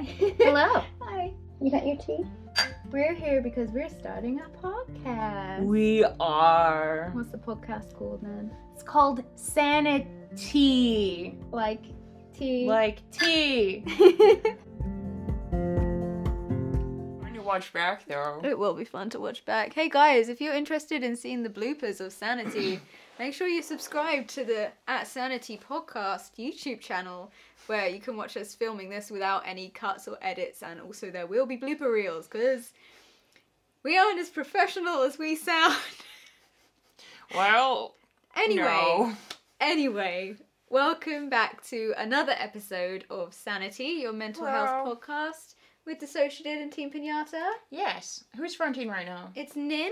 Hi. Hello. Hi. You got your tea? We're here because we're starting a podcast. We are. What's the podcast called then? It's called Sanity. Like tea. Like tea. Watch back though. It will be fun to watch back. Hey guys, if you're interested in seeing the bloopers of Sanity, make sure you subscribe to the At Sanity podcast YouTube channel where you can watch us filming this without any cuts or edits and also there will be blooper reels because we aren't as professional as we sound. Well, anyway, no. anyway, welcome back to another episode of Sanity, your mental health podcast with the Dissociated and Team Pinata. Yes. Who's fronting right now? It's Nin.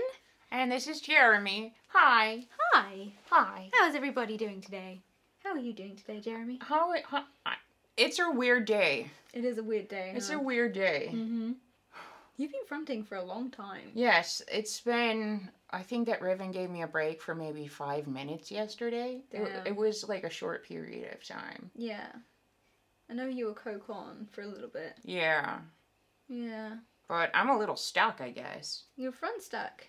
And this is Jeremy. Hi. Hi. Hi. How's everybody doing today? How are you doing today, Jeremy? How, how it's a weird day. It is a weird day. It's huh? a weird day. Mm-hmm. You've been fronting for a long time. Yes, it's been. I think that Riven gave me a break for maybe five minutes yesterday. It, it was like a short period of time. Yeah. I know you were co-con for a little bit. Yeah, Yeah. but I'm a little stuck, I guess. You're front stuck.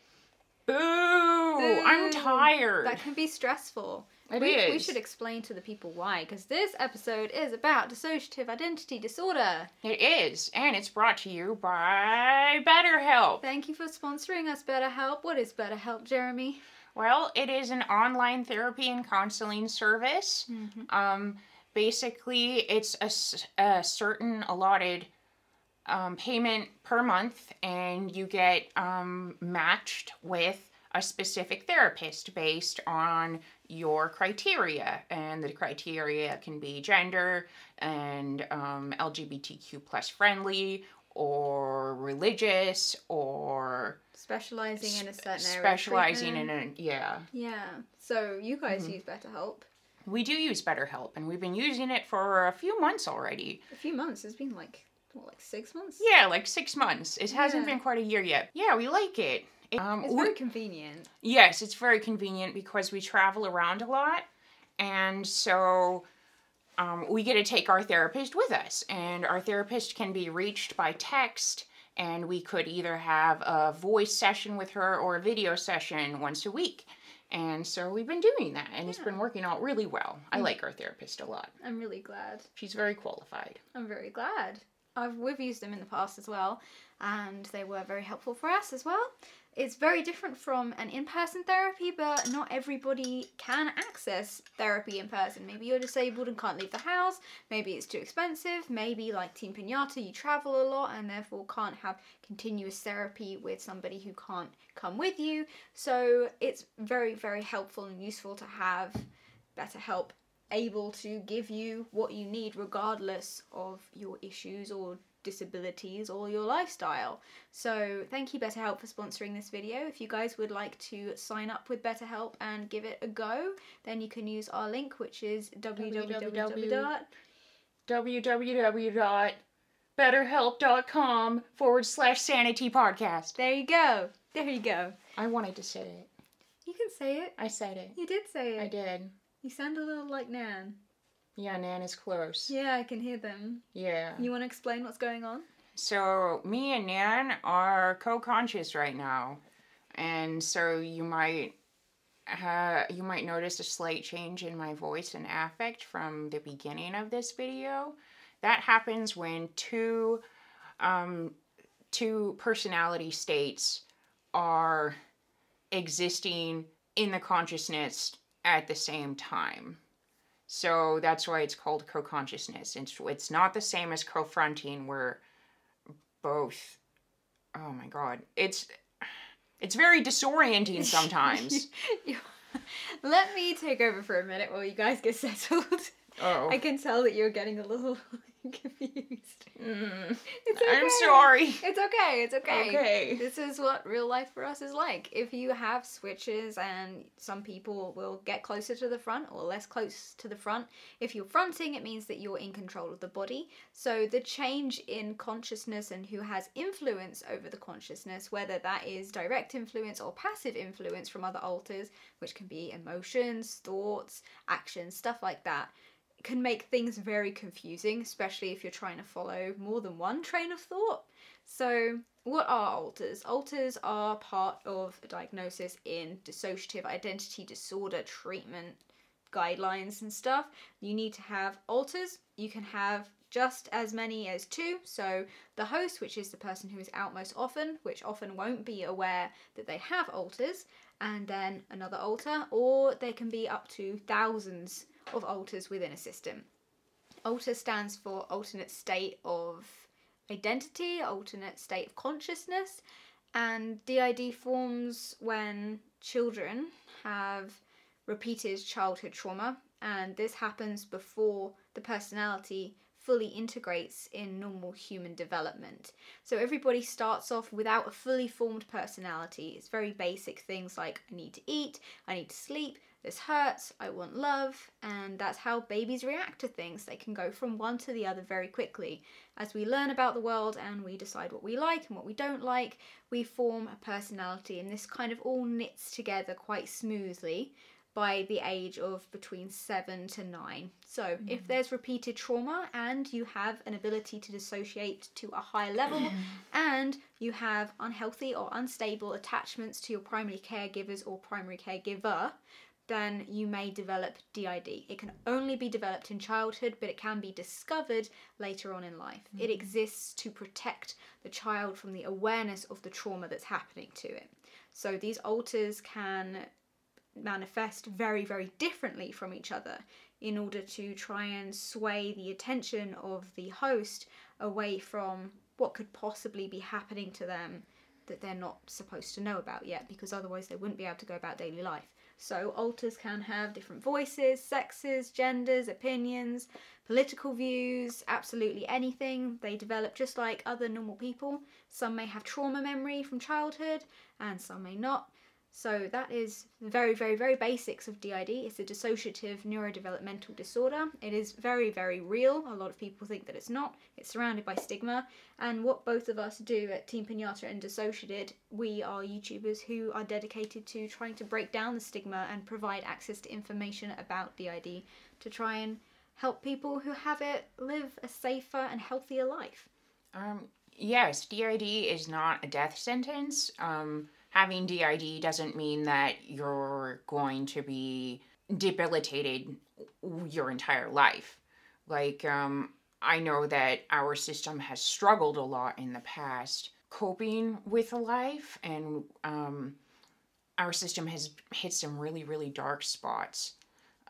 Boo! I'm tired. That can be stressful. It we, we should explain to the people why, because this episode is about dissociative identity disorder. It is, and it's brought to you by BetterHelp. Thank you for sponsoring us, BetterHelp. What is BetterHelp, Jeremy? Well, it is an online therapy and counseling service. Mm-hmm. Um, basically, it's a certain allotted um, payment per month, and you get um, matched with a specific therapist based on your criteria. And the criteria can be gender and um, LGBTQ plus friendly or religious or Specializing in a certain area. specializing in a yeah Yeah. So you guys Mhm. use BetterHelp. we do use BetterHelp, and we've been using it for a few months already. A few months. It's been like what, like six months. Yeah, like six months. It hasn't Yeah. been quite a year yet. Yeah, we like it. It- um, It's very convenient. yes, it's very convenient because we travel around a lot, and so um, we get to take our therapist with us, and our therapist can be reached by text. And we could either have a voice session with her or a video session once a week. And so we've been doing that, and it's been working out really well. I Mm. like our therapist a lot. I'm really glad. She's very qualified. I'm very glad. I've we've used them in the past as well, and they were very helpful for us as well. It's very different from an in-person therapy, but not everybody can access therapy in person. Maybe you're disabled and can't leave the house. Maybe it's too expensive. Maybe like Team Pinata, you travel a lot and therefore can't have continuous therapy with somebody who can't come with you. So it's very, very helpful and useful to have BetterHelp able to give you what you need regardless of your issues or disabilities or your lifestyle. So, thank you BetterHelp for sponsoring this video. If you guys would like to sign up with BetterHelp and give it a go, then you can use our link which is www. www.betterhelp.com forward slash sanity podcast. There you go. There you go. I wanted to say it. You can say it. I said it. You did say it. I did. You sound a little like Nan. Yeah, Nan is close. Yeah, I can hear them. Yeah. You want to explain what's going on? So, me and Nan are co conscious right now. And so you might. Uh, you might notice a slight change in my voice and affect from the beginning of this video. That happens when two um, two personality states are existing in the consciousness at the same time. So that's why it's called co-consciousness. It's it's not the same as co-fronting where both oh my god. It's it's very disorienting sometimes. Let me take over for a minute while you guys get settled. oh. I can tell that you're getting a little confused. Mm, It's okay. I'm sorry. It's okay. It's okay. Okay. This is what real life for us is like. If you have switches and some people will get closer to the front or less close to the front, if you're fronting, it means that you're in control of the body. So the change in consciousness and who has influence over the consciousness, whether that is direct influence or passive influence from other alters, which can be emotions, thoughts, actions, stuff like that, can make things very confusing, especially if you're trying to follow more than one train of thought. So, what are alters? Alters are part of a diagnosis in dissociative identity disorder treatment guidelines and stuff. You need to have alters. You can have just as many as two. So, the host, which is the person who is out most often, which often won't be aware that they have alters, and then another alter, or there can be up to thousands of alters within a system. Alter stands for alternate state of identity, alternate state of consciousness, and DID forms when children have repeated childhood trauma, and this happens before the personality fully integrates in normal human development. So everybody starts off without a fully formed personality. It's very basic things like I need to eat, I need to sleep, this hurts, I want love, and that's how babies react to things. They can go from one to the other very quickly. As we learn about the world and we decide what we like and what we don't like, we form a personality, and this kind of all knits together quite smoothly by the age of between seven to nine. So, mm. if there's repeated trauma and you have an ability to dissociate to a higher level, and you have unhealthy or unstable attachments to your primary caregivers or primary caregiver, then you may develop DID. It can only be developed in childhood, but it can be discovered later on in life. Mm-hmm. It exists to protect the child from the awareness of the trauma that's happening to it. So these alters can manifest very, very differently from each other in order to try and sway the attention of the host away from what could possibly be happening to them that they're not supposed to know about yet because otherwise they wouldn't be able to go about daily life. So alters can have different voices, sexes, genders, opinions, political views, absolutely anything. They develop just like other normal people. Some may have trauma memory from childhood and some may not. So that is very, very, very basics of DID. It's a dissociative neurodevelopmental disorder. It is very, very real. A lot of people think that it's not. It's surrounded by stigma. And what both of us do at Team Pinata and Dissociated, we are YouTubers who are dedicated to trying to break down the stigma and provide access to information about DID to try and help people who have it live a safer and healthier life. Um, yes, DID is not a death sentence. Um, having DID doesn't mean that you're going to be debilitated your entire life. Like, um, I know that our system has struggled a lot in the past coping with life, and um, our system has hit some really, really dark spots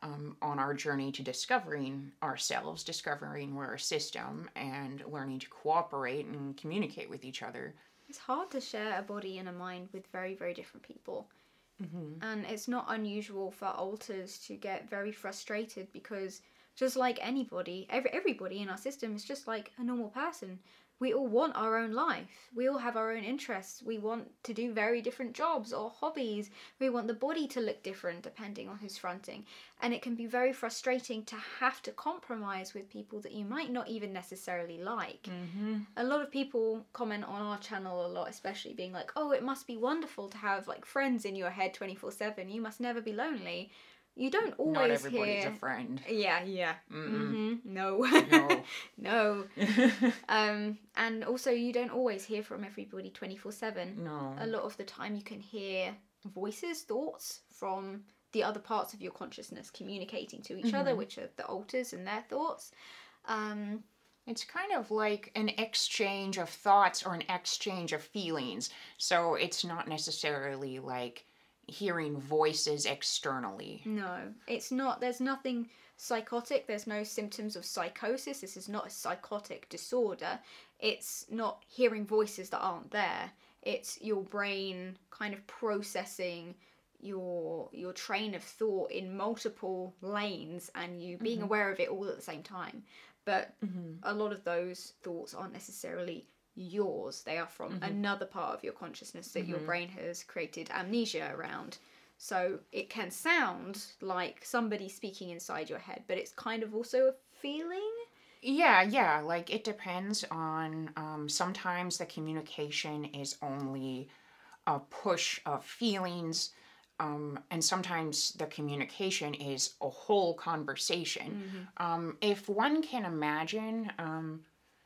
um, on our journey to discovering ourselves, discovering our system, and learning to cooperate and communicate with each other it's hard to share a body and a mind with very, very different people. Mm-hmm. And it's not unusual for alters to get very frustrated because just like anybody, every everybody in our system is just like a normal person we all want our own life. We all have our own interests. We want to do very different jobs or hobbies. We want the body to look different depending on who's fronting. And it can be very frustrating to have to compromise with people that you might not even necessarily like. Mm-hmm. A lot of people comment on our channel a lot, especially being like, oh, it must be wonderful to have like friends in your head 24 7. You must never be lonely you don't always Not everybody's hear... a friend. Yeah, yeah. Mm-hmm. No. No. no. um, and also, you don't always hear from everybody 24 7. No. A lot of the time, you can hear voices, thoughts from the other parts of your consciousness communicating to each mm-hmm. other, which are the alters and their thoughts. Um, it's kind of like an exchange of thoughts or an exchange of feelings. So it's not necessarily like hearing voices externally. No, it's not. There's nothing psychotic. There's no symptoms of psychosis. This is not a psychotic disorder. It's not hearing voices that aren't there. It's your brain kind of processing your your train of thought in multiple lanes and you being mm-hmm. aware of it all at the same time. But mm-hmm. a lot of those thoughts aren't necessarily yours. They are from mm-hmm. another part of your consciousness that mm-hmm. your brain has created amnesia around. So it can sound like somebody speaking inside your head, but it's kind of also a feeling. Yeah, yeah. Like it depends on. Um, sometimes the communication is only a push of feelings. um, and sometimes the communication is a whole conversation. Um, if one can imagine, um,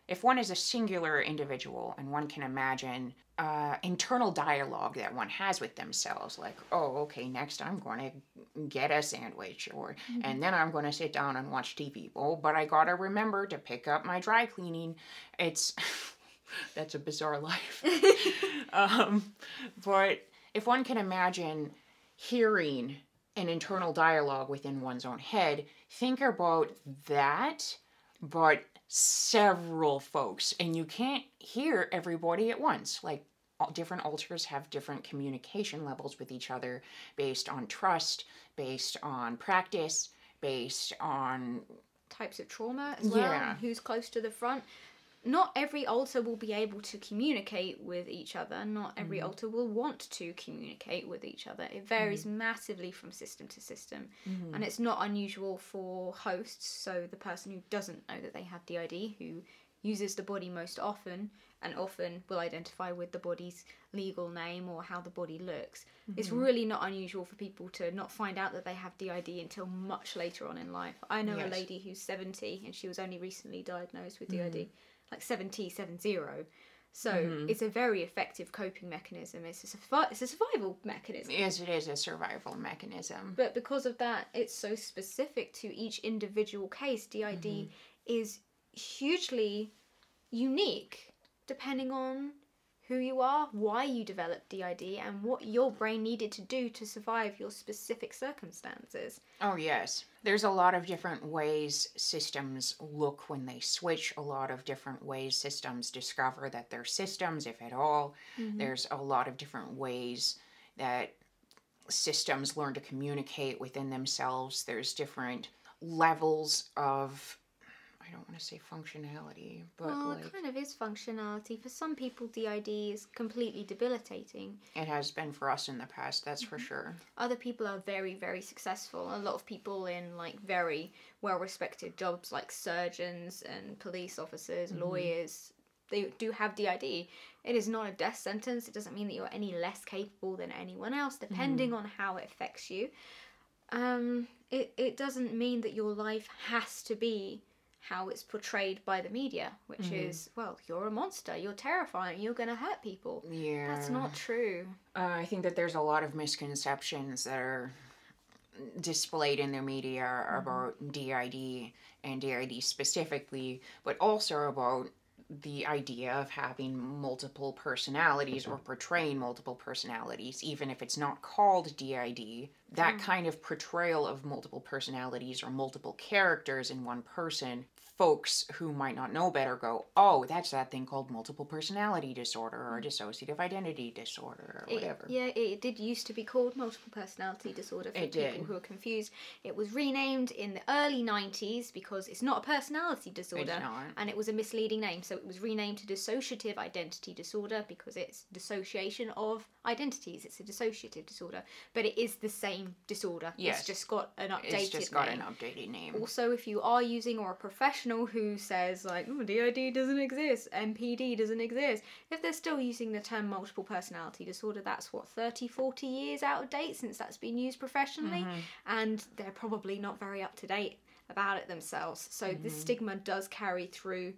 if one is a singular individual and one can imagine uh, internal dialogue that one has with themselves, like, oh, okay, next I'm going to get a sandwich, or and then I'm going to sit down and watch TV. Oh, but I gotta remember to pick up my dry cleaning. It's that's a bizarre life. um, but if one can imagine hearing an internal dialogue within one's own head, think about that, but several folks, and you can't hear everybody at once. Like all- different alters have different communication levels with each other based on trust, based on practice, based on types of trauma as well, Yeah. who's close to the front. Not every alter will be able to communicate with each other. Not every Mm-hmm. alter will want to communicate with each other. It varies Mm-hmm. massively from system to system. And it's not unusual for hosts, so the person who doesn't know that they have DID, who uses the body most often and often will identify with the body's legal name or how the body looks. It's Mm-hmm. really not unusual for people to not find out that they have DID until much later on in life. I know a lady who's 70 and she was only recently diagnosed with Mm-hmm. Like 70, 70. So it's a very effective coping mechanism. It's a, survi- it's a survival mechanism. yes, it is a survival mechanism. But because of that, it's so specific to each individual case. DID Mm-hmm. is hugely unique depending on who you are, why you developed DID, and what your brain needed to do to survive your specific circumstances. Oh, yes. There's a lot of different ways systems look when they switch, a lot of different ways systems discover that they're systems, if at all. Mm-hmm. There's a lot of different ways that systems learn to communicate within themselves. There's different levels of, I don't want to say functionality, but oh, Well, like it kind of is functionality. For some people, DID is completely debilitating. it has been for us in the past, that's for mm-hmm. sure. Other people are very, very successful. A lot of people in like very well respected jobs like surgeons and police officers, mm-hmm. lawyers, they do have DID. It is not a death sentence. It doesn't mean that you're any less capable than anyone else, depending mm-hmm. on how it affects you. Um, it, it doesn't mean that your life has to be how it's portrayed by the media, which mm-hmm. is, well, you're a monster, you're terrifying, you're going to hurt people. Yeah. That's not true. Uh, I think that there's a lot of misconceptions that are displayed in the media mm-hmm. about DID and DID specifically, but also about the idea of having multiple personalities or portraying multiple personalities, even if it's not called DID. That mm. kind of portrayal of multiple personalities or multiple characters in one person, folks who might not know better go, oh, that's that thing called multiple personality disorder or mm. dissociative identity disorder or It- whatever. yeah, it did used to be called multiple personality disorder for It people did. who are confused. It was renamed in the early 90s because it's not a personality disorder not. and it was a misleading name. So it was renamed to dissociative identity disorder because it's dissociation of identities. It's a dissociative disorder, but it is the same disorder. Yes. It's just got an updated It's just got name. an updated name. Also, if you are using or a professional who says like oh, DID doesn't exist, MPD doesn't exist, if they're still using the term multiple personality disorder, that's what 30, 40 years out of date since that's been used professionally, mm-hmm. and they're probably not very up to date about it themselves. So this mm-hmm. stigma does carry through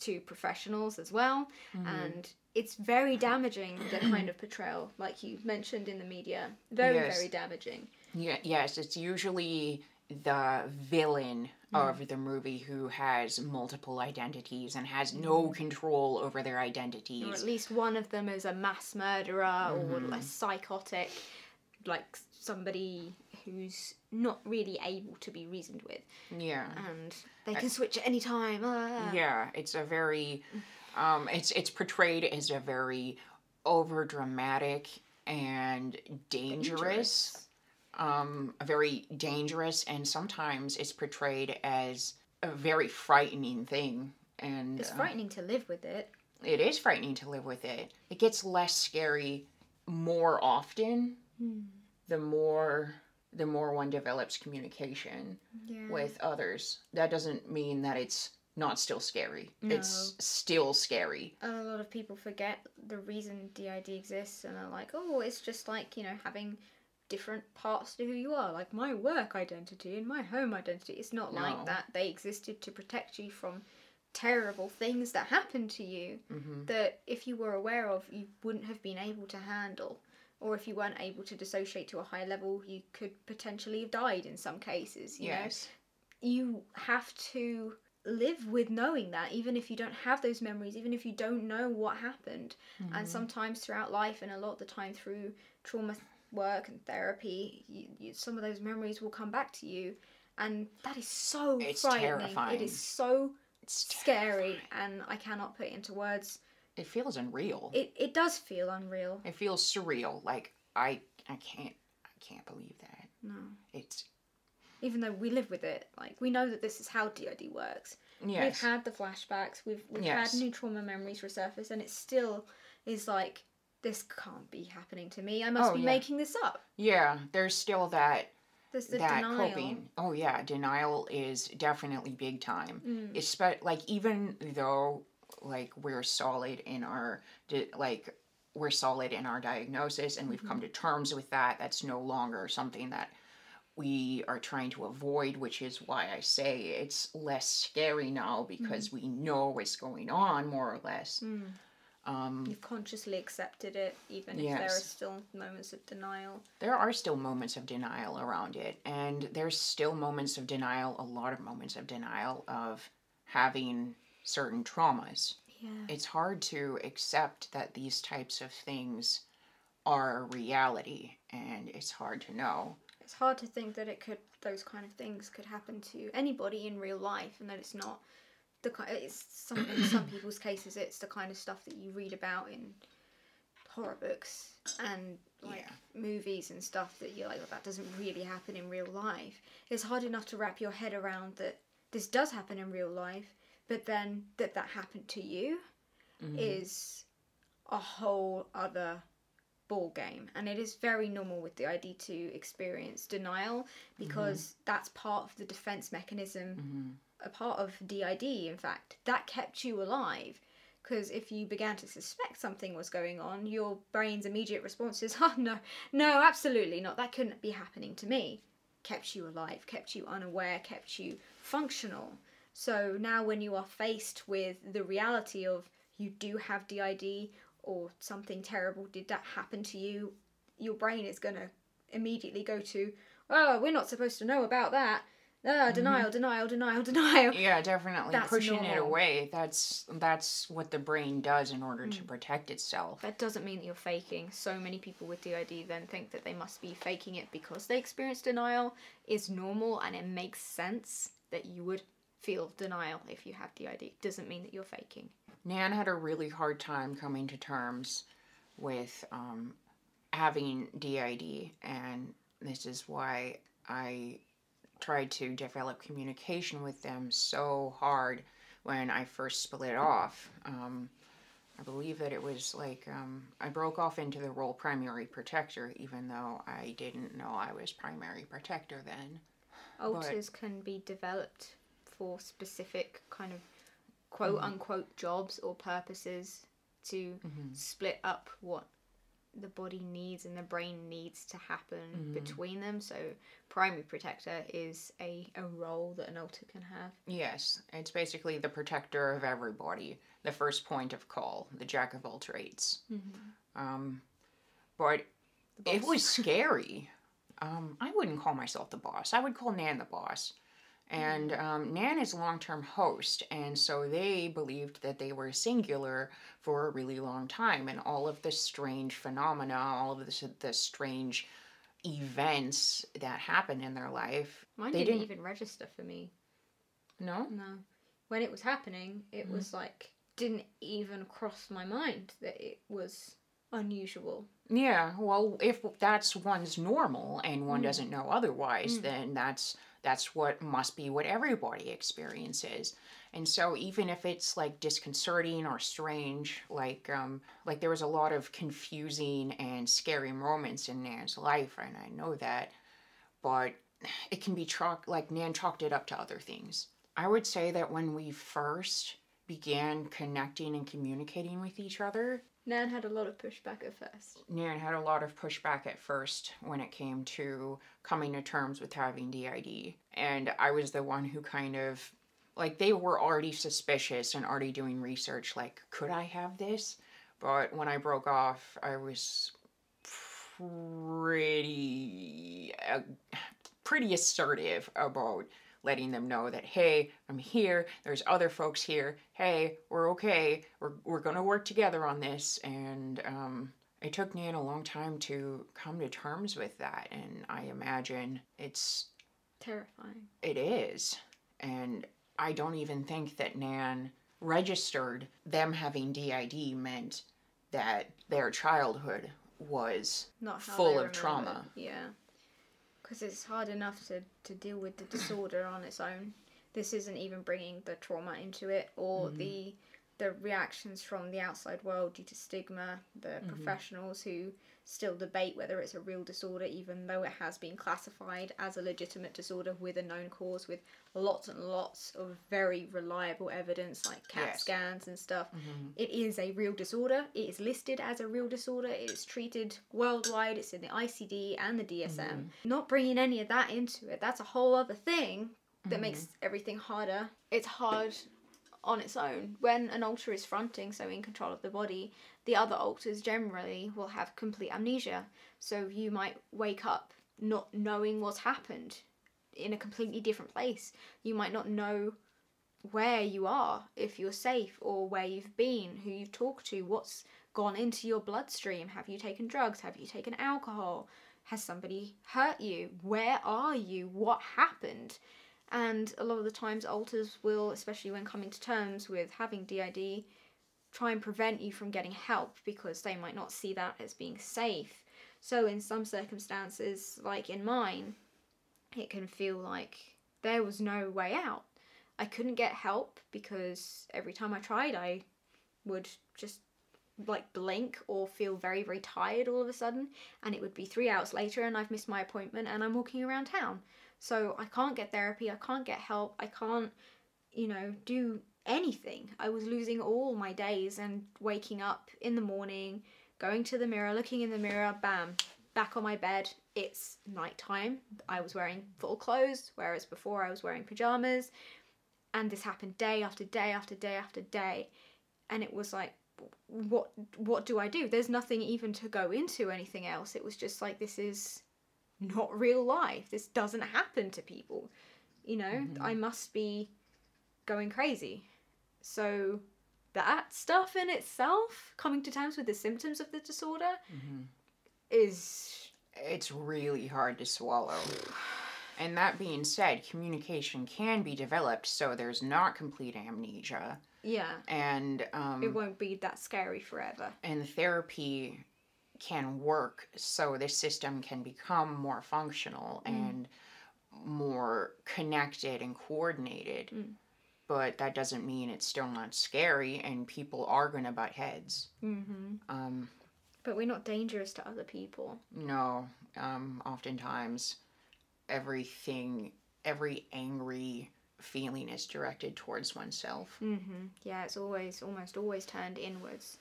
to professionals as well, mm-hmm. and it's very damaging the kind of portrayal, like you mentioned in the media, very Yes. very damaging. Yeah, yes, it's usually the villain of the movie who has multiple identities and has no control over their identities. or at least one of them is a mass murderer or a psychotic, like somebody who's not really able to be reasoned with, Yeah. and they can switch at any time. ah. Yeah, it's a very um it's it's portrayed as a very over dramatic and dangerous um very dangerous and sometimes it's portrayed as a very frightening thing and It's uh, frightening to live with it. it is frightening to live with it. It gets less scary more often the more the more one develops communication Yeah. with others. That doesn't mean that it's not still scary. It's still scary. a lot of people forget the reason DID exists and are like, oh, it's just like, you know, having different parts to who you are. Like my work identity and my home identity. It's not No. like that. They existed to protect you from terrible things that happened to you hmm that if you were aware of, you wouldn't have been able to handle. Or if you weren't able to dissociate to a high level, you could potentially have died in some cases. You know, Yes. you have to live with knowing that, even if you don't have those memories, even if you don't know what happened. Mm-hmm. And sometimes throughout life, and a lot of the time through trauma work and therapy, you, you, some of those memories will come back to you. And that is so It's frightening. It terrifying. is so It's scary, and I cannot put it into words. It feels unreal. It, it does feel unreal. It feels surreal. Like I I can't I can't believe that. No. It's Even though we live with it, like we know that this is how DID works. yes. We've had the flashbacks, we've we've Yes. had new trauma memories resurface, and it still is like this can't be happening to me. I must Oh, be yeah. making this up. yeah, there's still that There's the that denial. coping. Oh yeah, denial is definitely big time. Mm. It's spe- like even though like we're solid in our di- like we're solid in our diagnosis and we've come to terms with that. That's no longer something that we are trying to avoid, which is why I say it's less scary now because we know what's going on more or less. Mm. Um, You've consciously accepted it, even if there are still moments of denial. there are still moments of denial around it and there's still moments of denial a lot of moments of denial of having certain traumas Yeah. it's hard to accept that these types of things are reality and it's hard to know It's hard to think that it could those kind of things could happen to anybody in real life, and that it's not the. It's some in some people's cases, it's the kind of stuff that you read about in horror books and like Yeah. movies and stuff that you're like, "Oh, that doesn't really happen in real life. It's hard enough to wrap your head around that this does happen in real life, but then that that happened to you Mhm. is a whole other ball game and it is very normal with DID to experience denial because that's part of the defense mechanism Mhm. A part of DID in fact that kept you alive. Because if you began to suspect something was going on your brain's immediate response is oh no no absolutely not. That couldn't be happening to me. Kept you alive kept you unaware kept you functional. So now when you are faced with the reality of you do have DID or something terrible did that happen to you your brain is going to immediately go to oh we're not supposed to know about that ah, denial denial denial denial yeah definitely That's pushing it away that's that's what the brain does in order Mm. to protect itself That doesn't mean that you're faking. So many people with DID then think that they must be faking it because they experience denial is normal and it makes sense that you would feel denial if you have DID. Doesn't mean that you're faking. nan had a really hard time coming to terms with um, having DID and this is why i tried to develop communication with them so hard when I first split off. Um, I believe that it was like um, I broke off into the role primary protector, even though I didn't know I was primary protector then. Alters can be developed for specific kind of quote unquote jobs or purposes to split up what the body needs and the brain needs to happen between them. So primary protector is a, a role that an alter can have. Yes, it's basically the protector of everybody, the first point of call, the jack of all trades. Um, but it was scary. Um, I wouldn't call myself the boss. I would call Nan the boss. And um, Nan is long term host, and so they believed that they were singular for a really long time, and all of the strange phenomena, all of the, the strange events that happened in their life. Mine they didn't, didn't- even register for me. No? No. When it was happening, it Mm-hmm. was like didn't even cross my mind that it was unusual. Yeah, well, if that's one's normal and one Mm. doesn't know otherwise, Mm. then that's that's what must be what everybody experiences. And so even if it's like disconcerting or strange, like um like there was a lot of confusing and scary moments in Nan's life, and I know that, but it can be chalk like Nan chalked it up to other things. I would say that when we first began connecting and communicating with each other, Nan had a lot of pushback at first. Nan had a lot of pushback at first when it came to coming to terms with having DID. And I was the one who kind of, like, they were already suspicious and already doing research, like, could I have this? But when I broke off, I was pretty, uh, pretty assertive about letting them know that hey i'm here. There's other folks here. Hey we're okay. We're, we're gonna work together on this. And um, it took nan a long time to come to terms with that. And i imagine it's Terrifying. it is. And i don't even think that nan registered them having DID meant that their childhood was Not Full of trauma. Yeah. Because it's hard enough to, to deal with the disorder on its own. This isn't even bringing the trauma into it or Mm-hmm. the the reactions from the outside world due to stigma, the Mm-hmm. professionals who still debate whether it's a real disorder, even though it has been classified as a legitimate disorder with a known cause, with lots and lots of very reliable evidence like CAT Yes. scans and stuff. Mm-hmm. It is a real disorder. It is listed as a real disorder. It is treated worldwide. It's in the ICD and the DSM. Mm-hmm. Not bringing any of that into it, that's a whole other thing that mm-hmm. makes everything harder. It's hard on its own. When an alter is fronting, so in control of the body, the other alters generally will have complete amnesia. So you might wake up not knowing what's happened in a completely different place. You might not know where you are, if you're safe, or where you've been, who you've talked to, what's gone into your bloodstream. Have you taken drugs? Have you taken alcohol? Has somebody hurt you? Where are you? What happened? And a lot of the times, alters will, especially when coming to terms with having DID, try and prevent you from getting help because they might not see that as being safe. So, in some circumstances, like in mine, it can feel like there was no way out. I couldn't get help because every time I tried, I would just like blink or feel very, very tired all of a sudden, and it would be three hours later, and I've missed my appointment, and I'm walking around town. So I can't get therapy, I can't get help, I can't, you know, do anything. I was losing all my days and waking up in the morning, going to the mirror, looking in the mirror, bam, back on my bed. It's nighttime. I was wearing full clothes, whereas before I was wearing pajamas. And this happened day after day after day after day. And it was like, what what do I do? There's nothing even to go into anything else. It was just like this is not real life. This doesn't happen to people. You know, I must be going crazy. So that stuff in itself, coming to terms with the symptoms of the disorder, is it's really hard to swallow. And that being said, communication can be developed so there's not complete amnesia. yeah. And um, It won't be that scary forever. and therapy can work so the system can become more functional and more connected and coordinated. But that doesn't mean it's still not scary, and people are going to butt heads. hmm Um, But we're not dangerous to other people. no, um, oftentimes everything, every angry feeling is directed towards oneself. hmm Yeah, it's always, almost always turned inwards.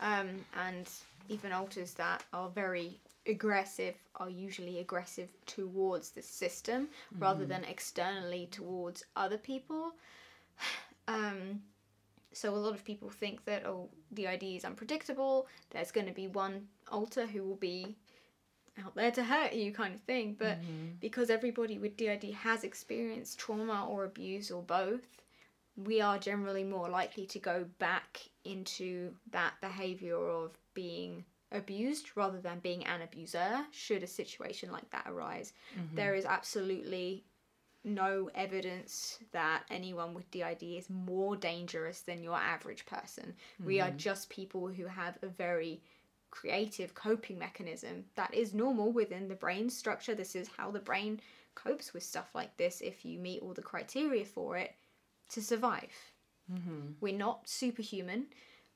Um, and even alters that are very aggressive are usually aggressive towards the system rather than externally towards other people. Um, so a lot of people think that oh, DID is unpredictable. There's going to be one alter who will be out there to hurt you, kind of thing. But because everybody with DID has experienced trauma or abuse or both, we are generally more likely to go back into that behavior of being abused rather than being an abuser should a situation like that arise. Mm-hmm. There is absolutely no evidence that anyone with DID is more dangerous than your average person. We are mm-hmm. just people who have a very creative coping mechanism that is normal within the brain structure. This is how the brain copes with stuff like this if you meet all the criteria for it to survive. Mm-hmm. We're not superhuman.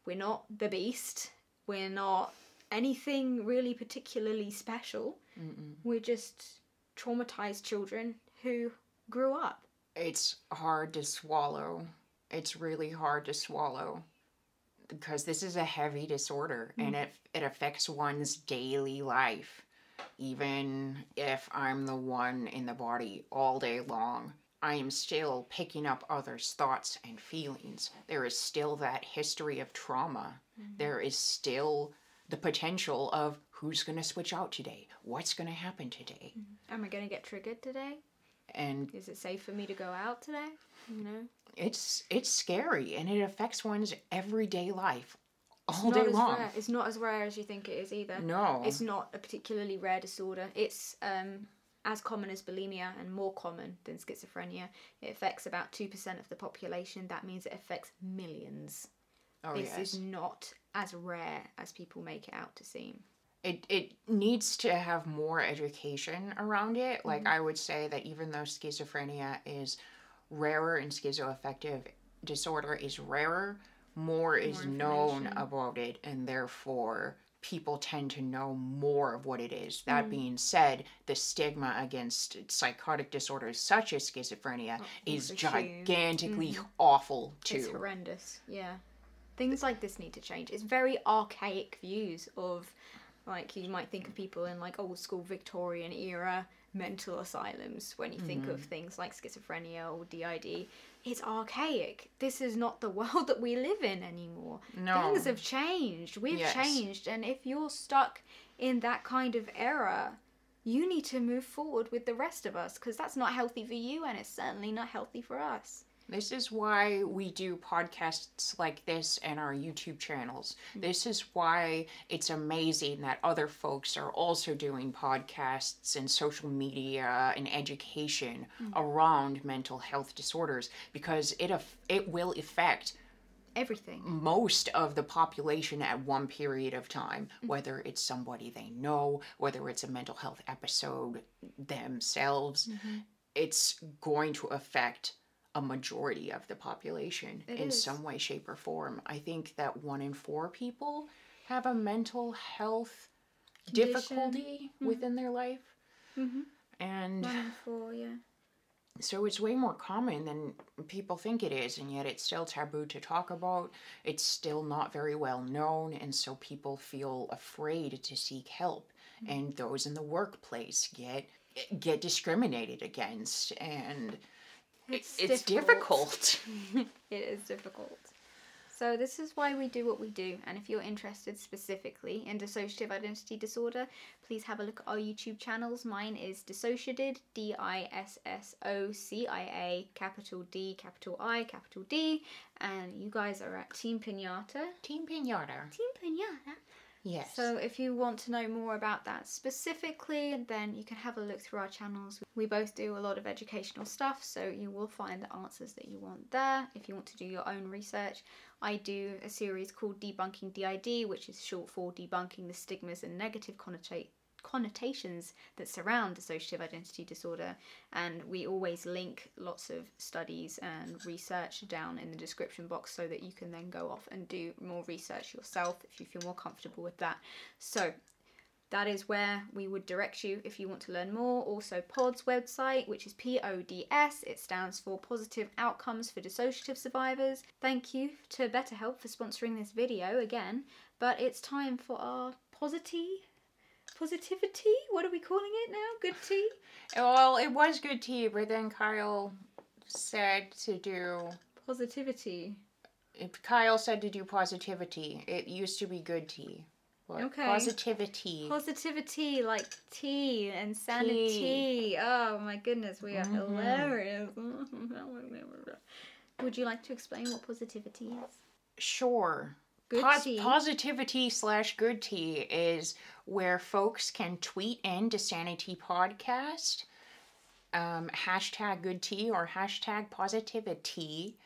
We're not the beast. We're not anything really particularly special. We're just traumatized children who grew up. It's hard to swallow. It's really hard to swallow because this is a heavy disorder mm. and it it affects one's daily life even if i'm the one in the body all day long i am still picking up others thoughts and feelings there is still that history of trauma There is still the potential of who's going to switch out today what's going to happen today Am I going to get triggered today? and Is it safe for me to go out today? You know? it's it's scary and it affects one's everyday life all not day long Rare. It's not as rare as you think it is either. no It's not a particularly rare disorder. It's um, as common as bulimia and more common than schizophrenia. It affects about 2% of the population. That means it affects millions. oh this yes is not as rare as people make it out to seem. it it needs to have more education around it. Like Mm-hmm. I would say that even though schizophrenia is rarer and schizoaffective disorder is rarer, more is known about it and therefore people tend to know more of what it is. Mm. That being said, the stigma against psychotic disorders such as schizophrenia is a huge- gigantically awful too. It's horrendous. Yeah. Things like this need to change. It's very archaic views of like you might think of people in like old school Victorian era mental asylums when you think of mm. things like schizophrenia or DID. It's archaic. This is not the world that we live in anymore. No. Things have changed. We've Yes. changed and if you're stuck in that kind of era, you need to move forward with the rest of us because that's not healthy for you and it's certainly not healthy for us. This is why we do podcasts like this and our YouTube channels. Mm-hmm. This is why it's amazing that other folks are also doing podcasts and social media and education mm-hmm. around mental health disorders because it aff- it will affect Everything. most of the population at one period of time, mm-hmm. whether it's somebody they know, whether it's a mental health episode themselves, it's going to affect a majority of the population It in is. some way, shape, or form. I think that one in four people have a mental health Condition. difficulty within their life. Mhm. And One in four, yeah. so it's way more common than people think it is, and yet it's still taboo to talk about. It's still not very well known, and so people feel afraid to seek help. And those in the workplace get get discriminated against, and It's, it's difficult. it is difficult. So this is why we do what we do. And if you're interested specifically in dissociative identity disorder, please have a look at our YouTube channels. Mine is Dissociated, D I S S O C I A, capital D, capital I, capital D. And you guys are at Team Pinata. Team Pinata. Team Pinata. Yes. So if you want to know more about that specifically, then you can have a look through our channels. We both do a lot of educational stuff, so you will find the answers that you want there. If you want to do your own research, I do a series called Debunking DID, which is short for debunking the stigmas and negative connota- connotations that surround dissociative identity disorder. And we always link lots of studies and research down in the description box so that you can then go off and do more research yourself if you feel more comfortable with that. So, that is where we would direct you if you want to learn more. Also, PODS website, which is PODS, it stands for Positive Outcomes for Dissociative Survivors. Thank you to BetterHelp for sponsoring this video again, but it's time for our positive positivity. What are we calling it now? Good tea. well, it was good tea, but then Kyle said to do. Positivity. If Kyle said to do positivity. It used to be good tea. But Okay. Positivity. Positivity, like tea and sanity. Tea. Oh my goodness, we are Mhm. hilarious. Would you like to explain what positivity is? Sure. Good Pos- tea. Positivity slash good tea is where folks can tweet in to Sanity Podcast, um, hashtag good tea or hashtag positivity,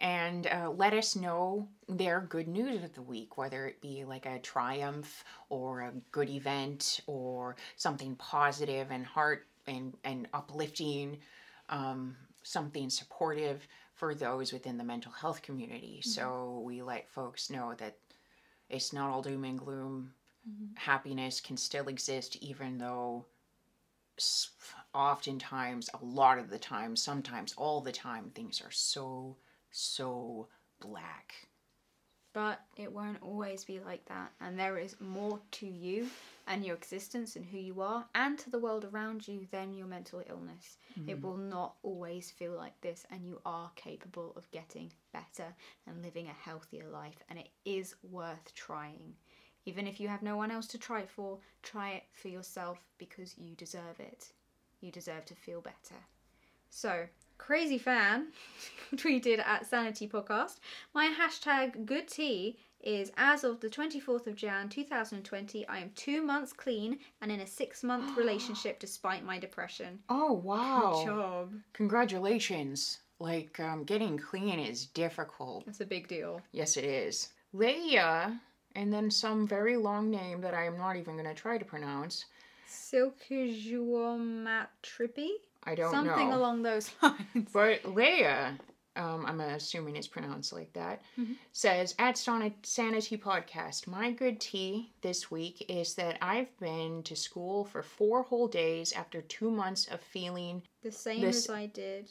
and uh, let us know their good news of the week, whether it be like a triumph or a good event or something positive and heart and, and uplifting, um, something supportive for those within the mental health community. Mm-hmm. So we let folks know that it's not all doom and gloom. Mm-hmm. Happiness can still exist, even though oftentimes, a lot of the time, sometimes all the time, things are so, so black. But it won't always be like that, and there is more to you and your existence and who you are, and to the world around you than your mental illness. It mm. will not always feel like this, and you are capable of getting better and living a healthier life, and it is worth trying. Even if you have no one else to try it for, try it for yourself because you deserve it. You deserve to feel better. So, crazy fan tweeted at Sanity Podcast. My hashtag good tea is as of the 24th of Jan 2020. I am two months clean and in a six month relationship despite my depression. Oh wow! Good job. Congratulations. Like um, getting clean is difficult. That's a big deal. Yes, it is. Leia, and then some very long name that I am not even going to try to pronounce. Silkajuomatripi? I don't Something know. Something along those lines. But Leia, um, I'm assuming it's pronounced like that, Mhm. says at Sanity Podcast, my good tea this week is that I've been to school for four whole days after two months of feeling The same This- as I did.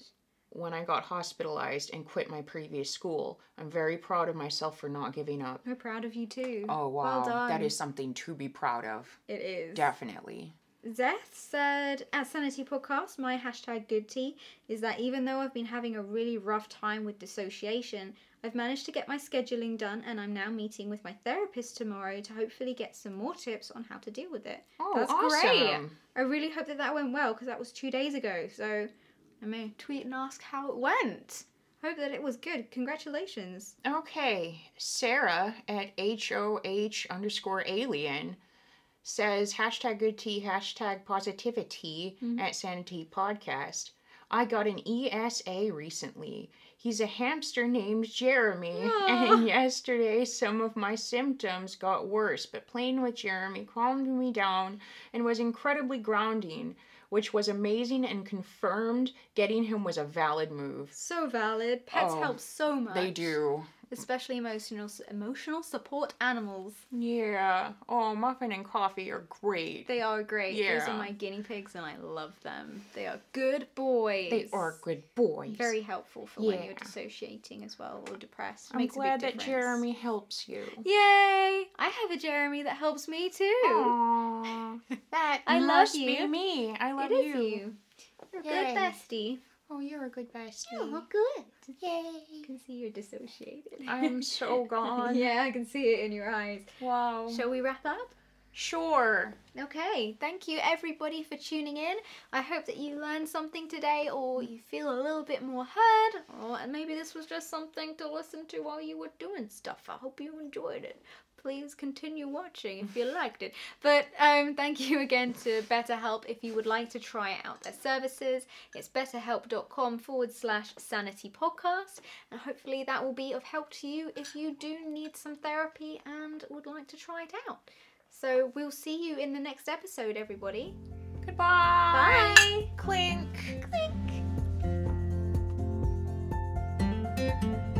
when I got hospitalized and quit my previous school. I'm very proud of myself for not giving up. We're proud of you too. Oh wow, Well that is something to be proud of. It is. Definitely. Zeth said at Sanity Podcast, my hashtag good tea is that even though I've been having a really rough time with dissociation, I've managed to get my scheduling done and I'm now meeting with my therapist tomorrow to hopefully get some more tips on how to deal with it. Oh, That's awesome. great. I really hope that that went well because that was two days ago. So I may tweet and ask how it went. Hope that it was good. Congratulations. Okay, Sarah at HOH underscore alien says hashtag good tea, hashtag positivity Mhm. at Sanity Podcast. I got an ESA recently. He's a hamster named Jeremy, and yesterday some of my symptoms got worse, but playing with Jeremy calmed me down and was incredibly grounding, which was amazing and confirmed getting him was a valid move. So valid. Pets Oh, help so much. They do. Especially emotional emotional support animals. Yeah. Oh, muffin and coffee are great. They are great. Yeah. Those are my guinea pigs and I love them. They are good boys. They are good boys. Very helpful for when you're dissociating as well or depressed. I'm Makes glad that. Jeremy helps you. Yay! I have a Jeremy that helps me too. Aww. That I love you. be me. I love it is you. you. You're a Yay. good bestie. Oh, you're a good bestie. Oh, good. Yay. I can see you're dissociated. I'm so gone. yeah, I can see it in your eyes. Wow. Shall we wrap up? Sure. Okay, thank you everybody for tuning in. I hope that you learned something today or you feel a little bit more heard, or and maybe this was just something to listen to while you were doing stuff. I hope you enjoyed it please continue watching if you liked it. But um, thank you again to BetterHelp if you would like to try out their services. It's betterhelp.com forward slash sanity podcast. And hopefully that will be of help to you if you do need some therapy and would like to try it out. So we'll see you in the next episode, everybody. Goodbye. Bye. Clink. Clink.